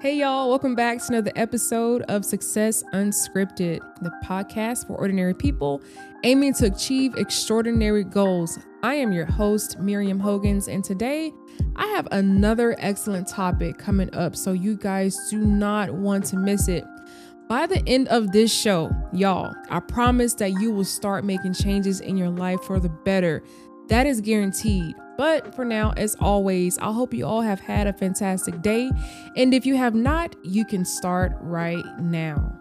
Hey, y'all, welcome back to another episode of Success Unscripted, the podcast for ordinary people aiming to achieve extraordinary goals. I am your host, Miriam Hogans, and today I have another excellent topic coming up, so you guys do not want to miss it. By the end of this show, y'all, I promise that you will start making changes in your life for the better. That is guaranteed. But for now, as always, I hope you all have had a fantastic day. And if you have not, you can start right now.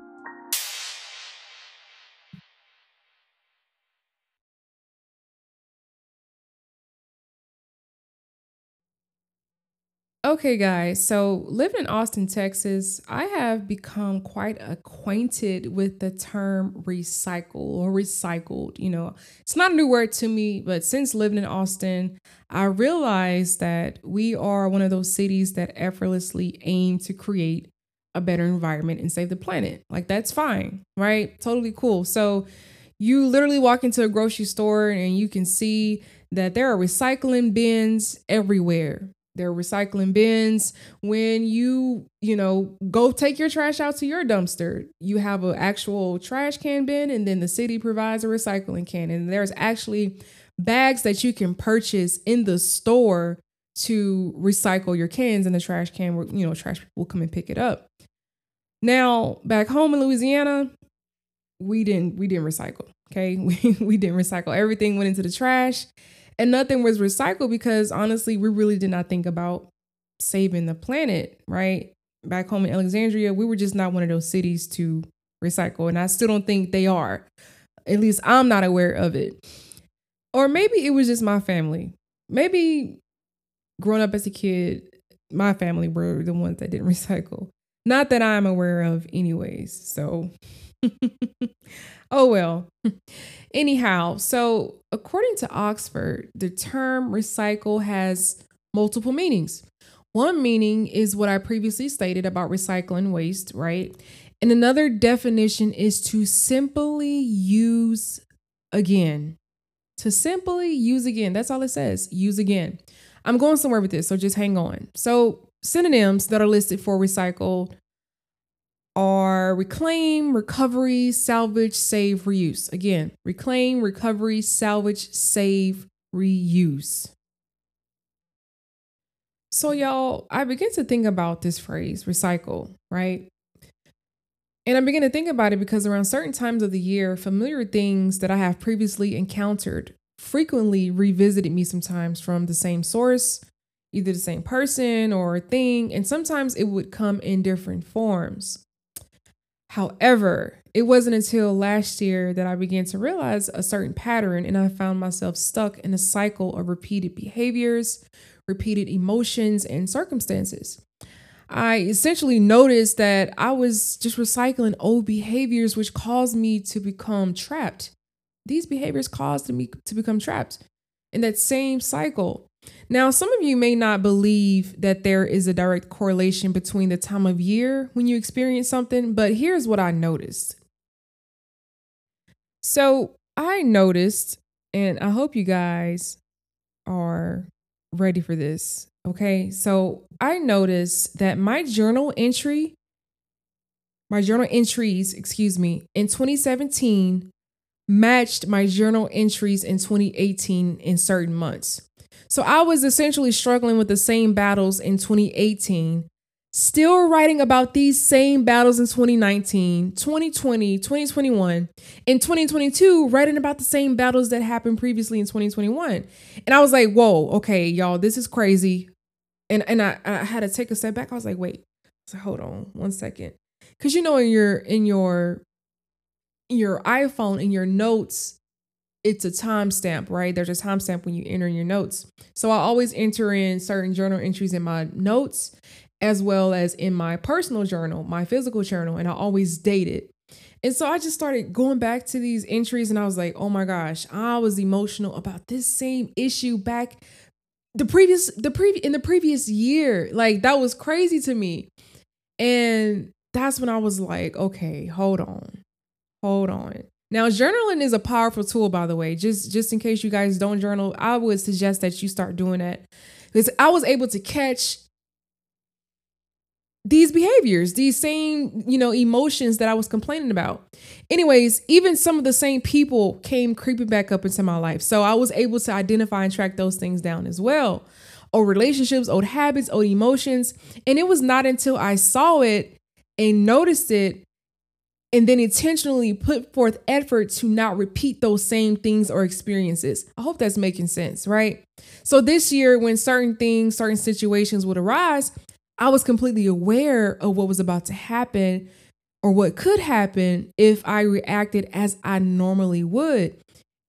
Okay, guys, so living in Austin, Texas, I have become quite acquainted with the term recycle or recycled. You know, it's not a new word to me, but since living in Austin, I realized that we are one of those cities that effortlessly aim to create a better environment and save the planet. Like, that's fine, right? Totally cool. So, you literally walk into a grocery store and you can see that there are recycling bins everywhere there are recycling bins. When you, you know, go take your trash out to your dumpster, you have an actual trash can bin, and then the city provides a recycling can. And there's actually bags that you can purchase in the store to recycle your cans in the trash can where, you know, trash people come and pick it up. Now, back home in Louisiana, we didn't we didn't recycle. Okay. We we didn't recycle. Everything went into the trash and nothing was recycled because honestly, we really did not think about saving the planet, right? Back home in Alexandria, we were just not one of those cities to recycle. And I still don't think they are. At least I'm not aware of it. Or maybe it was just my family. Maybe growing up as a kid, my family were the ones that didn't recycle. Not that I'm aware of, anyways. So, oh well. Anyhow, so according to Oxford, the term recycle has multiple meanings. One meaning is what I previously stated about recycling waste, right? And another definition is to simply use again. To simply use again. That's all it says. Use again. I'm going somewhere with this, so just hang on. So, synonyms that are listed for recycled are reclaim, recovery, salvage, save, reuse. Again, reclaim, recovery, salvage, save, reuse. So, y'all, I begin to think about this phrase, recycle, right? And I begin to think about it because around certain times of the year, familiar things that I have previously encountered frequently revisited me sometimes from the same source, either the same person or thing, and sometimes it would come in different forms. However, it wasn't until last year that I began to realize a certain pattern and I found myself stuck in a cycle of repeated behaviors, repeated emotions, and circumstances. I essentially noticed that I was just recycling old behaviors, which caused me to become trapped. These behaviors caused me to become trapped in that same cycle. Now, some of you may not believe that there is a direct correlation between the time of year when you experience something, but here's what I noticed. So, I noticed, and I hope you guys are ready for this. Okay. So, I noticed that my journal entry, my journal entries, excuse me, in 2017 matched my journal entries in 2018 in certain months. So I was essentially struggling with the same battles in 2018, still writing about these same battles in 2019, 2020, 2021, in 2022, writing about the same battles that happened previously in 2021. And I was like, whoa, okay, y'all, this is crazy. And and I, I had to take a step back. I was like, wait, so hold on one second. Cause you know in your in your your iPhone in your notes, it's a timestamp, right? There's a timestamp when you enter your notes. So I always enter in certain journal entries in my notes as well as in my personal journal, my physical journal, and I always date it. And so I just started going back to these entries and I was like, oh my gosh, I was emotional about this same issue back the previous the previous in the previous year. Like that was crazy to me. And that's when I was like, okay, hold on. Hold on. Now, journaling is a powerful tool, by the way. Just just in case you guys don't journal, I would suggest that you start doing that because I was able to catch these behaviors, these same, you know, emotions that I was complaining about. Anyways, even some of the same people came creeping back up into my life. So I was able to identify and track those things down as well. Old relationships, old habits, old emotions. And it was not until I saw it and noticed it and then intentionally put forth effort to not repeat those same things or experiences. I hope that's making sense, right? So this year, when certain things, certain situations would arise, I was completely aware of what was about to happen or what could happen if I reacted as I normally would.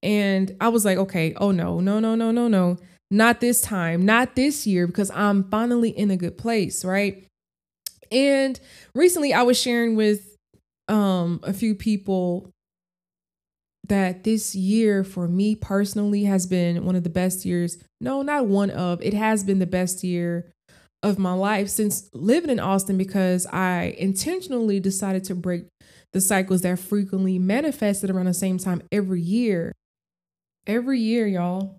And I was like, okay, oh no, no, no, no, no, no, not this time, not this year, because I'm finally in a good place, right? And recently I was sharing with um, a few people that this year for me personally has been one of the best years. No, not one of, it has been the best year of my life since living in Austin because I intentionally decided to break the cycles that frequently manifested around the same time every year. Every year, y'all,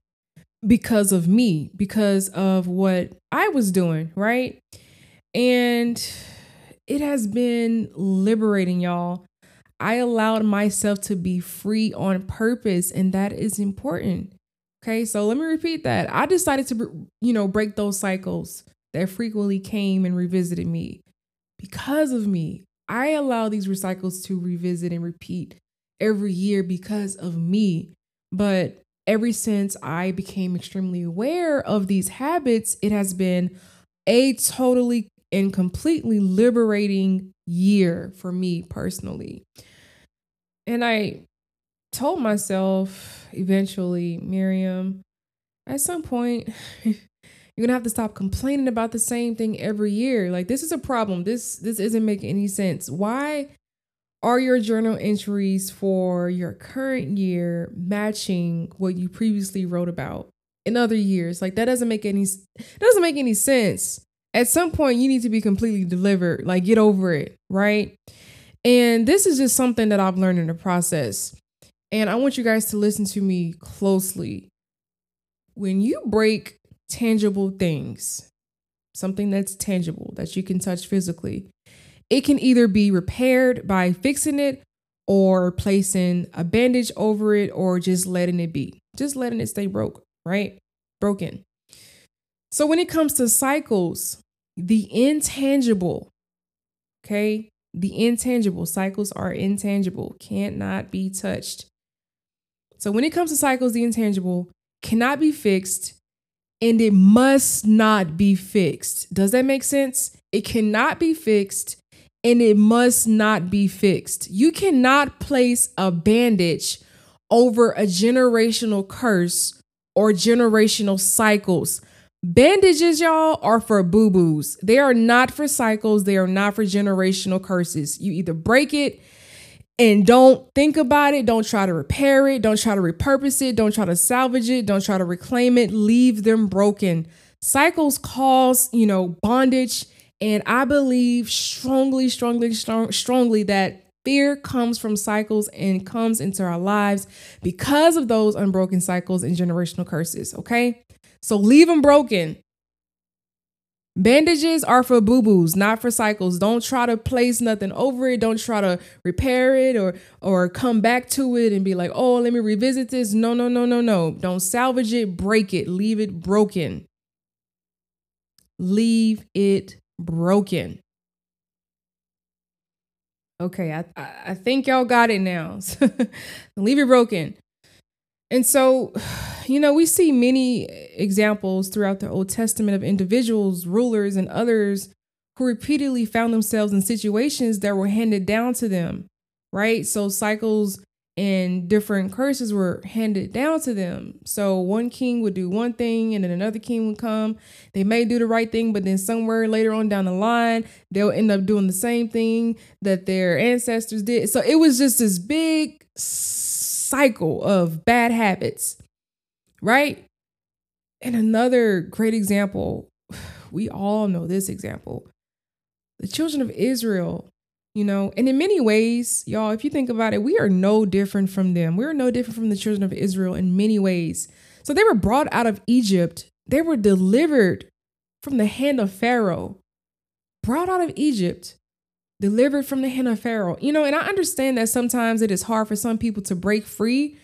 because of me, because of what I was doing, right? And it has been liberating, y'all. I allowed myself to be free on purpose, and that is important. Okay, so let me repeat that. I decided to, you know, break those cycles that frequently came and revisited me. Because of me, I allow these recycles to revisit and repeat every year because of me. But ever since I became extremely aware of these habits, it has been a totally and completely liberating year for me personally. And I told myself eventually, Miriam, at some point, You're gonna have to stop complaining about the same thing every year. Like this is a problem. This this isn't making any sense. Why are your journal entries for your current year matching what you previously wrote about in other years? Like that doesn't make any doesn't make any sense. At some point you need to be completely delivered. Like get over it, right? And this is just something that I've learned in the process. And I want you guys to listen to me closely. When you break tangible things, something that's tangible that you can touch physically. It can either be repaired by fixing it or placing a bandage over it or just letting it be, just letting it stay broke, right? Broken. So when it comes to cycles, the intangible, okay? The intangible cycles are intangible, can't not be touched. So when it comes to cycles, the intangible cannot be fixed and it must not be fixed. Does that make sense? It cannot be fixed and it must not be fixed. You cannot place a bandage over a generational curse or generational cycles. Bandages, y'all, are for boo boos. They are not for cycles. They are not for generational curses. You either break it and don't think about it. Don't try to repair it. Don't try to repurpose it. Don't try to salvage it. Don't try to reclaim it. Leave them broken. Cycles cause, you know, bondage. And I believe strongly, strongly, strong, strongly that fear comes from cycles and comes into our lives because of those unbroken cycles and generational curses. Okay. So leave them broken. Bandages are for boo boos, not for cycles. Don't try to place nothing over it. Don't try to repair it or or come back to it and be like, "Oh, let me revisit this." No, no, no, no, no. Don't salvage it, break it, leave it broken. Leave it broken. Okay, I I think y'all got it now. leave it broken. And so, you know, we see many examples throughout the Old Testament of individuals, rulers, and others who repeatedly found themselves in situations that were handed down to them, right? So, cycles and different curses were handed down to them. So, one king would do one thing, and then another king would come. They may do the right thing, but then somewhere later on down the line, they'll end up doing the same thing that their ancestors did. So, it was just this big cycle of bad habits, right? And another great example, we all know this example. The children of Israel, you know, and in many ways, y'all, if you think about it, we are no different from them. We're no different from the children of Israel in many ways. So they were brought out of Egypt, they were delivered from the hand of Pharaoh. brought out of Egypt, delivered from the hand of Pharaoh. You know, and I understand that sometimes it is hard for some people to break free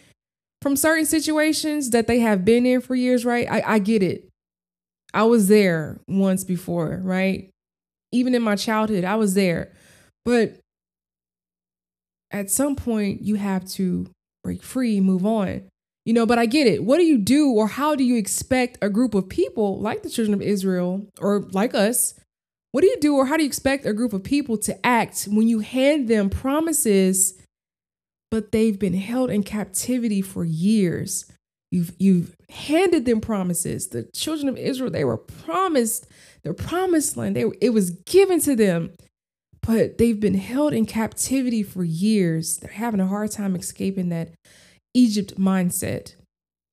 from certain situations that they have been in for years, right? I, I get it. I was there once before, right? Even in my childhood, I was there. But at some point, you have to break free, move on. You know, but I get it. What do you do, or how do you expect a group of people like the children of Israel or like us? What do you do, or how do you expect a group of people to act when you hand them promises, but they've been held in captivity for years? You've you've handed them promises. The children of Israel, they were promised their promised land. They, it was given to them, but they've been held in captivity for years. They're having a hard time escaping that Egypt mindset.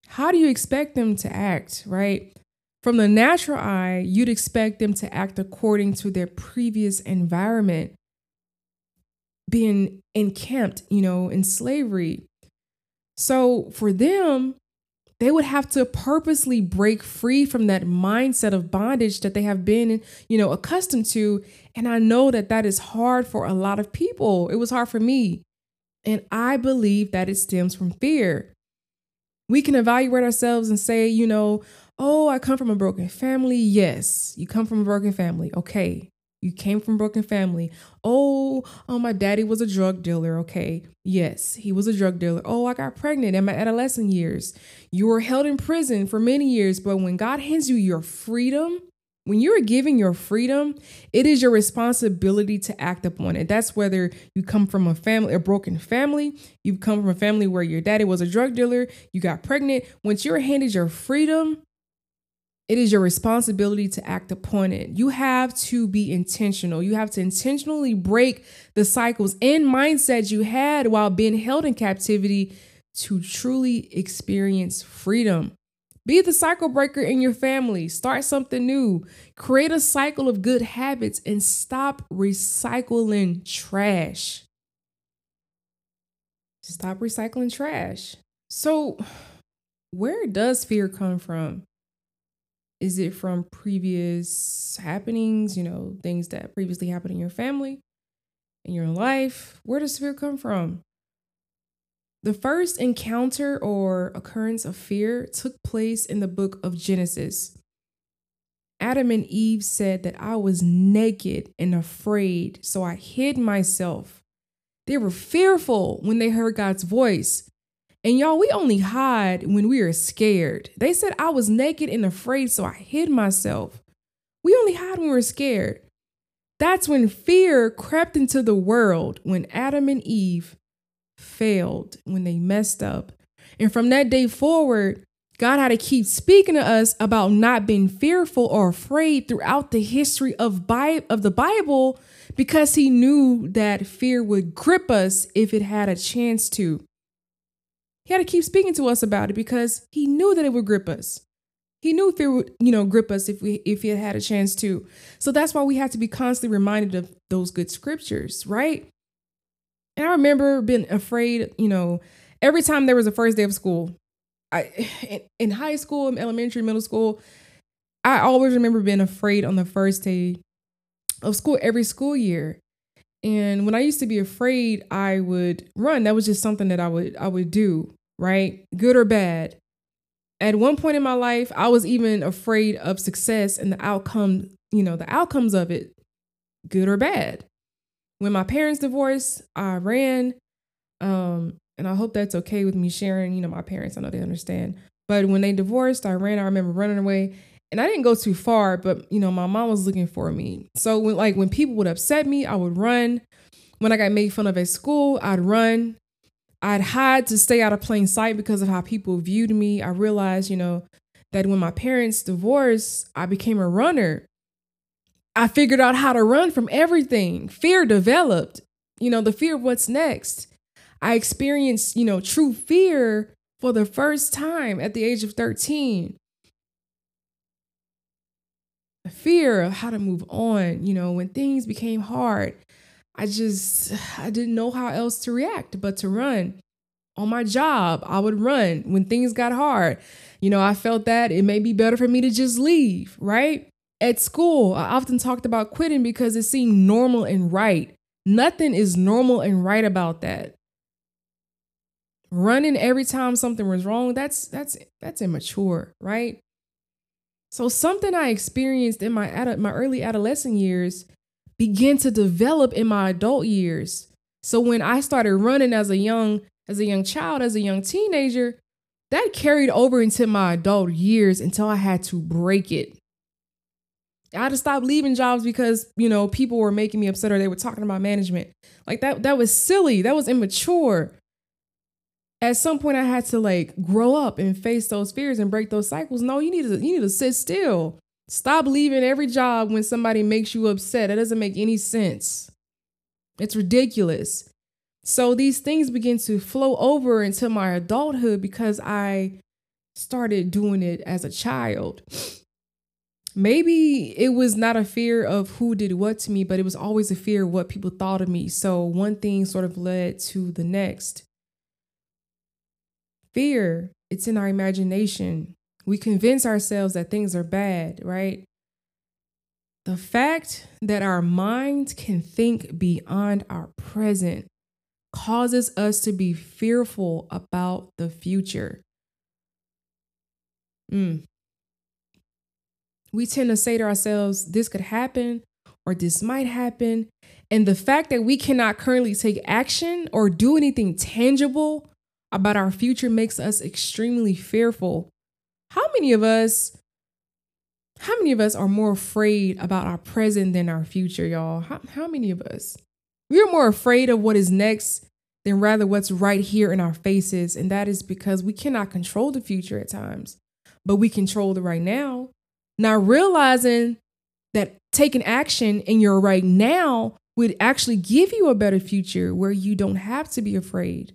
How do you expect them to act, right? From the natural eye, you'd expect them to act according to their previous environment, being encamped, you know, in slavery. So for them, they would have to purposely break free from that mindset of bondage that they have been, you know, accustomed to. And I know that that is hard for a lot of people. It was hard for me. And I believe that it stems from fear. We can evaluate ourselves and say, you know, oh, I come from a broken family. Yes, you come from a broken family. Okay, you came from a broken family. Oh, oh, my daddy was a drug dealer. Okay. Yes, he was a drug dealer. Oh, I got pregnant in my adolescent years. You were held in prison for many years, but when God hands you your freedom, when you're giving your freedom, it is your responsibility to act upon it. That's whether you come from a family, a broken family, you come from a family where your daddy was a drug dealer, you got pregnant. Once you're handed your freedom, it is your responsibility to act upon it. You have to be intentional. You have to intentionally break the cycles and mindsets you had while being held in captivity to truly experience freedom. Be the cycle breaker in your family. Start something new. Create a cycle of good habits and stop recycling trash. Stop recycling trash. So, where does fear come from? Is it from previous happenings, you know, things that previously happened in your family, in your life? Where does fear come from? The first encounter or occurrence of fear took place in the book of Genesis. Adam and Eve said that I was naked and afraid, so I hid myself. They were fearful when they heard God's voice. And y'all, we only hide when we are scared. They said I was naked and afraid, so I hid myself. We only hide when we're scared. That's when fear crept into the world when Adam and Eve failed, when they messed up. And from that day forward, God had to keep speaking to us about not being fearful or afraid throughout the history of, Bi- of the Bible because he knew that fear would grip us if it had a chance to. He had to keep speaking to us about it because he knew that it would grip us. He knew fear would, you know, grip us if we if he had had a chance to. So that's why we have to be constantly reminded of those good scriptures, right? And I remember being afraid, you know, every time there was a first day of school. I in, in high school, in elementary, middle school, I always remember being afraid on the first day of school every school year. And when I used to be afraid, I would run. That was just something that I would I would do, right? Good or bad. At one point in my life, I was even afraid of success and the outcome, you know, the outcomes of it, good or bad. When my parents divorced, I ran. Um, and I hope that's okay with me sharing, you know, my parents, I know they understand. But when they divorced, I ran. I remember running away and I didn't go too far, but you know, my mom was looking for me. So when like when people would upset me, I would run. When I got made fun of at school, I'd run. I'd hide to stay out of plain sight because of how people viewed me. I realized, you know, that when my parents divorced, I became a runner. I figured out how to run from everything. Fear developed, you know, the fear of what's next. I experienced, you know, true fear for the first time at the age of 13 fear of how to move on. You know, when things became hard, I just I didn't know how else to react but to run. On my job, I would run when things got hard. You know, I felt that it may be better for me to just leave, right? At school, I often talked about quitting because it seemed normal and right. Nothing is normal and right about that. Running every time something was wrong, that's that's that's immature, right? So something I experienced in my ad- my early adolescent years began to develop in my adult years. So when I started running as a young as a young child, as a young teenager, that carried over into my adult years until I had to break it. I had to stop leaving jobs because, you know, people were making me upset or they were talking about management. Like that that was silly. That was immature. At some point I had to like grow up and face those fears and break those cycles. No, you need to you need to sit still. Stop leaving every job when somebody makes you upset. That doesn't make any sense. It's ridiculous. So these things begin to flow over into my adulthood because I started doing it as a child. Maybe it was not a fear of who did what to me, but it was always a fear of what people thought of me. So one thing sort of led to the next. Fear, it's in our imagination. We convince ourselves that things are bad, right? The fact that our minds can think beyond our present causes us to be fearful about the future. Mm. We tend to say to ourselves, this could happen or this might happen. And the fact that we cannot currently take action or do anything tangible about our future makes us extremely fearful. How many of us how many of us are more afraid about our present than our future, y'all? How, how many of us? We're more afraid of what is next than rather what's right here in our faces. And that is because we cannot control the future at times, but we control the right now. Now, realizing that taking action in your right now would actually give you a better future where you don't have to be afraid.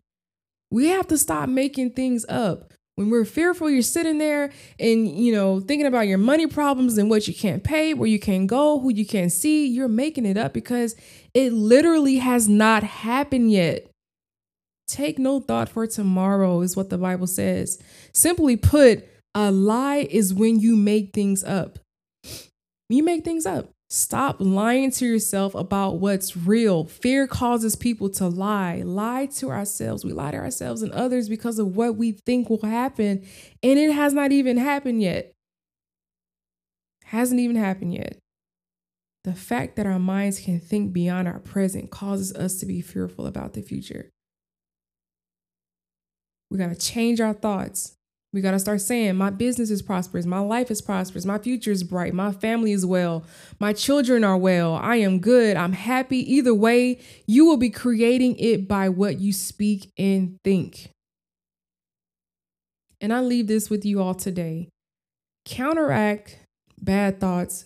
We have to stop making things up. When we're fearful, you're sitting there and, you know, thinking about your money problems and what you can't pay, where you can't go, who you can't see. You're making it up because it literally has not happened yet. Take no thought for tomorrow, is what the Bible says. Simply put, a lie is when you make things up. You make things up. Stop lying to yourself about what's real. Fear causes people to lie, lie to ourselves. We lie to ourselves and others because of what we think will happen, and it has not even happened yet. Hasn't even happened yet. The fact that our minds can think beyond our present causes us to be fearful about the future. We got to change our thoughts. We got to start saying, My business is prosperous. My life is prosperous. My future is bright. My family is well. My children are well. I am good. I'm happy. Either way, you will be creating it by what you speak and think. And I leave this with you all today. Counteract bad thoughts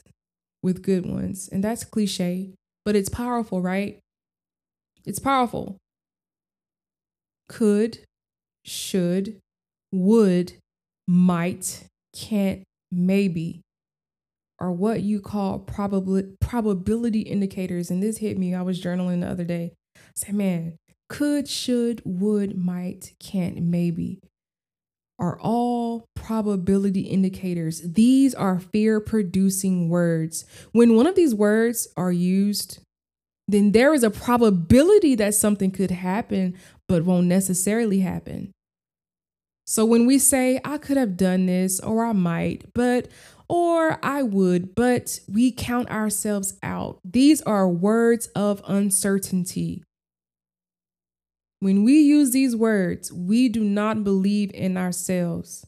with good ones. And that's cliche, but it's powerful, right? It's powerful. Could, should, would, might, can't, maybe are what you call probably probability indicators. And this hit me. I was journaling the other day. I said, man, could, should, would, might, can't, maybe are all probability indicators. These are fear producing words. When one of these words are used, then there is a probability that something could happen, but won't necessarily happen. So when we say, I could have done this, or I might, but, or I would, but we count ourselves out. These are words of uncertainty. When we use these words, we do not believe in ourselves.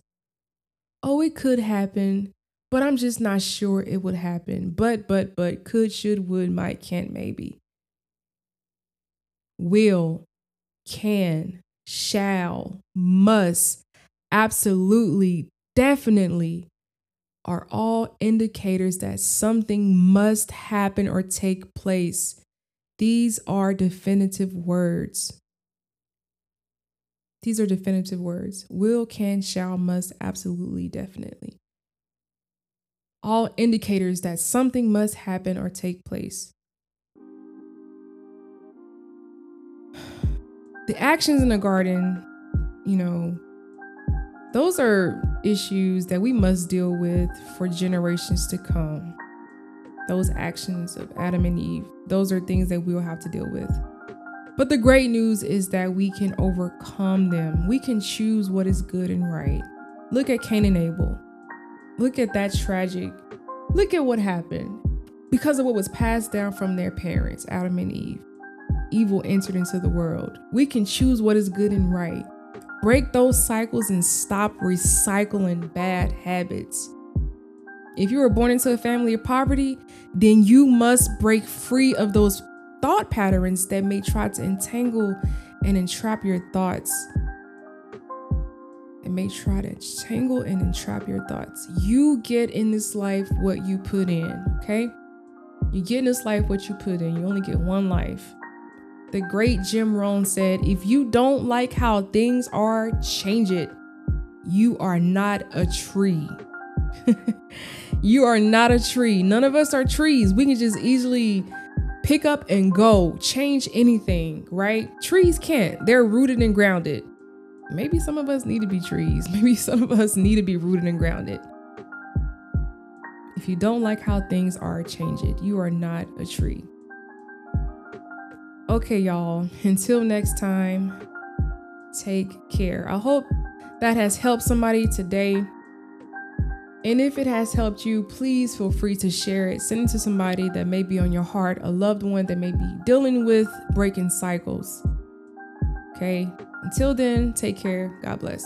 Oh, it could happen, but I'm just not sure it would happen. But, but, but, could, should, would, might, can't, maybe. Will, can, shall, must, absolutely, definitely are all indicators that something must happen or take place. These are definitive words. These are definitive words. Will, can, shall, must, absolutely, definitely. All indicators that something must happen or take place. The actions in the garden, you know, those are issues that we must deal with for generations to come. those actions of Adam and Eve, those are things that we'll have to deal with. But the great news is that we can overcome them. We can choose what is good and right. Look at Cain and Abel. Look at that tragic. Look at what happened. Because of what was passed down from their parents, Adam and Eve, evil entered into the world. We can choose what is good and right. Break those cycles and stop recycling bad habits. If you were born into a family of poverty, then you must break free of those thought patterns that may try to entangle and entrap your thoughts. It may try to entangle and entrap your thoughts. You get in this life what you put in, okay? You get in this life what you put in. You only get one life. The great Jim Rohn said, If you don't like how things are, change it. You are not a tree. you are not a tree. None of us are trees. We can just easily pick up and go, change anything, right? Trees can't. They're rooted and grounded. Maybe some of us need to be trees. Maybe some of us need to be rooted and grounded. If you don't like how things are, change it. You are not a tree. Okay, y'all. Until next time, take care. I hope that has helped somebody today. And if it has helped you, please feel free to share it. Send it to somebody that may be on your heart, a loved one that may be dealing with breaking cycles. Okay, until then, take care. God bless.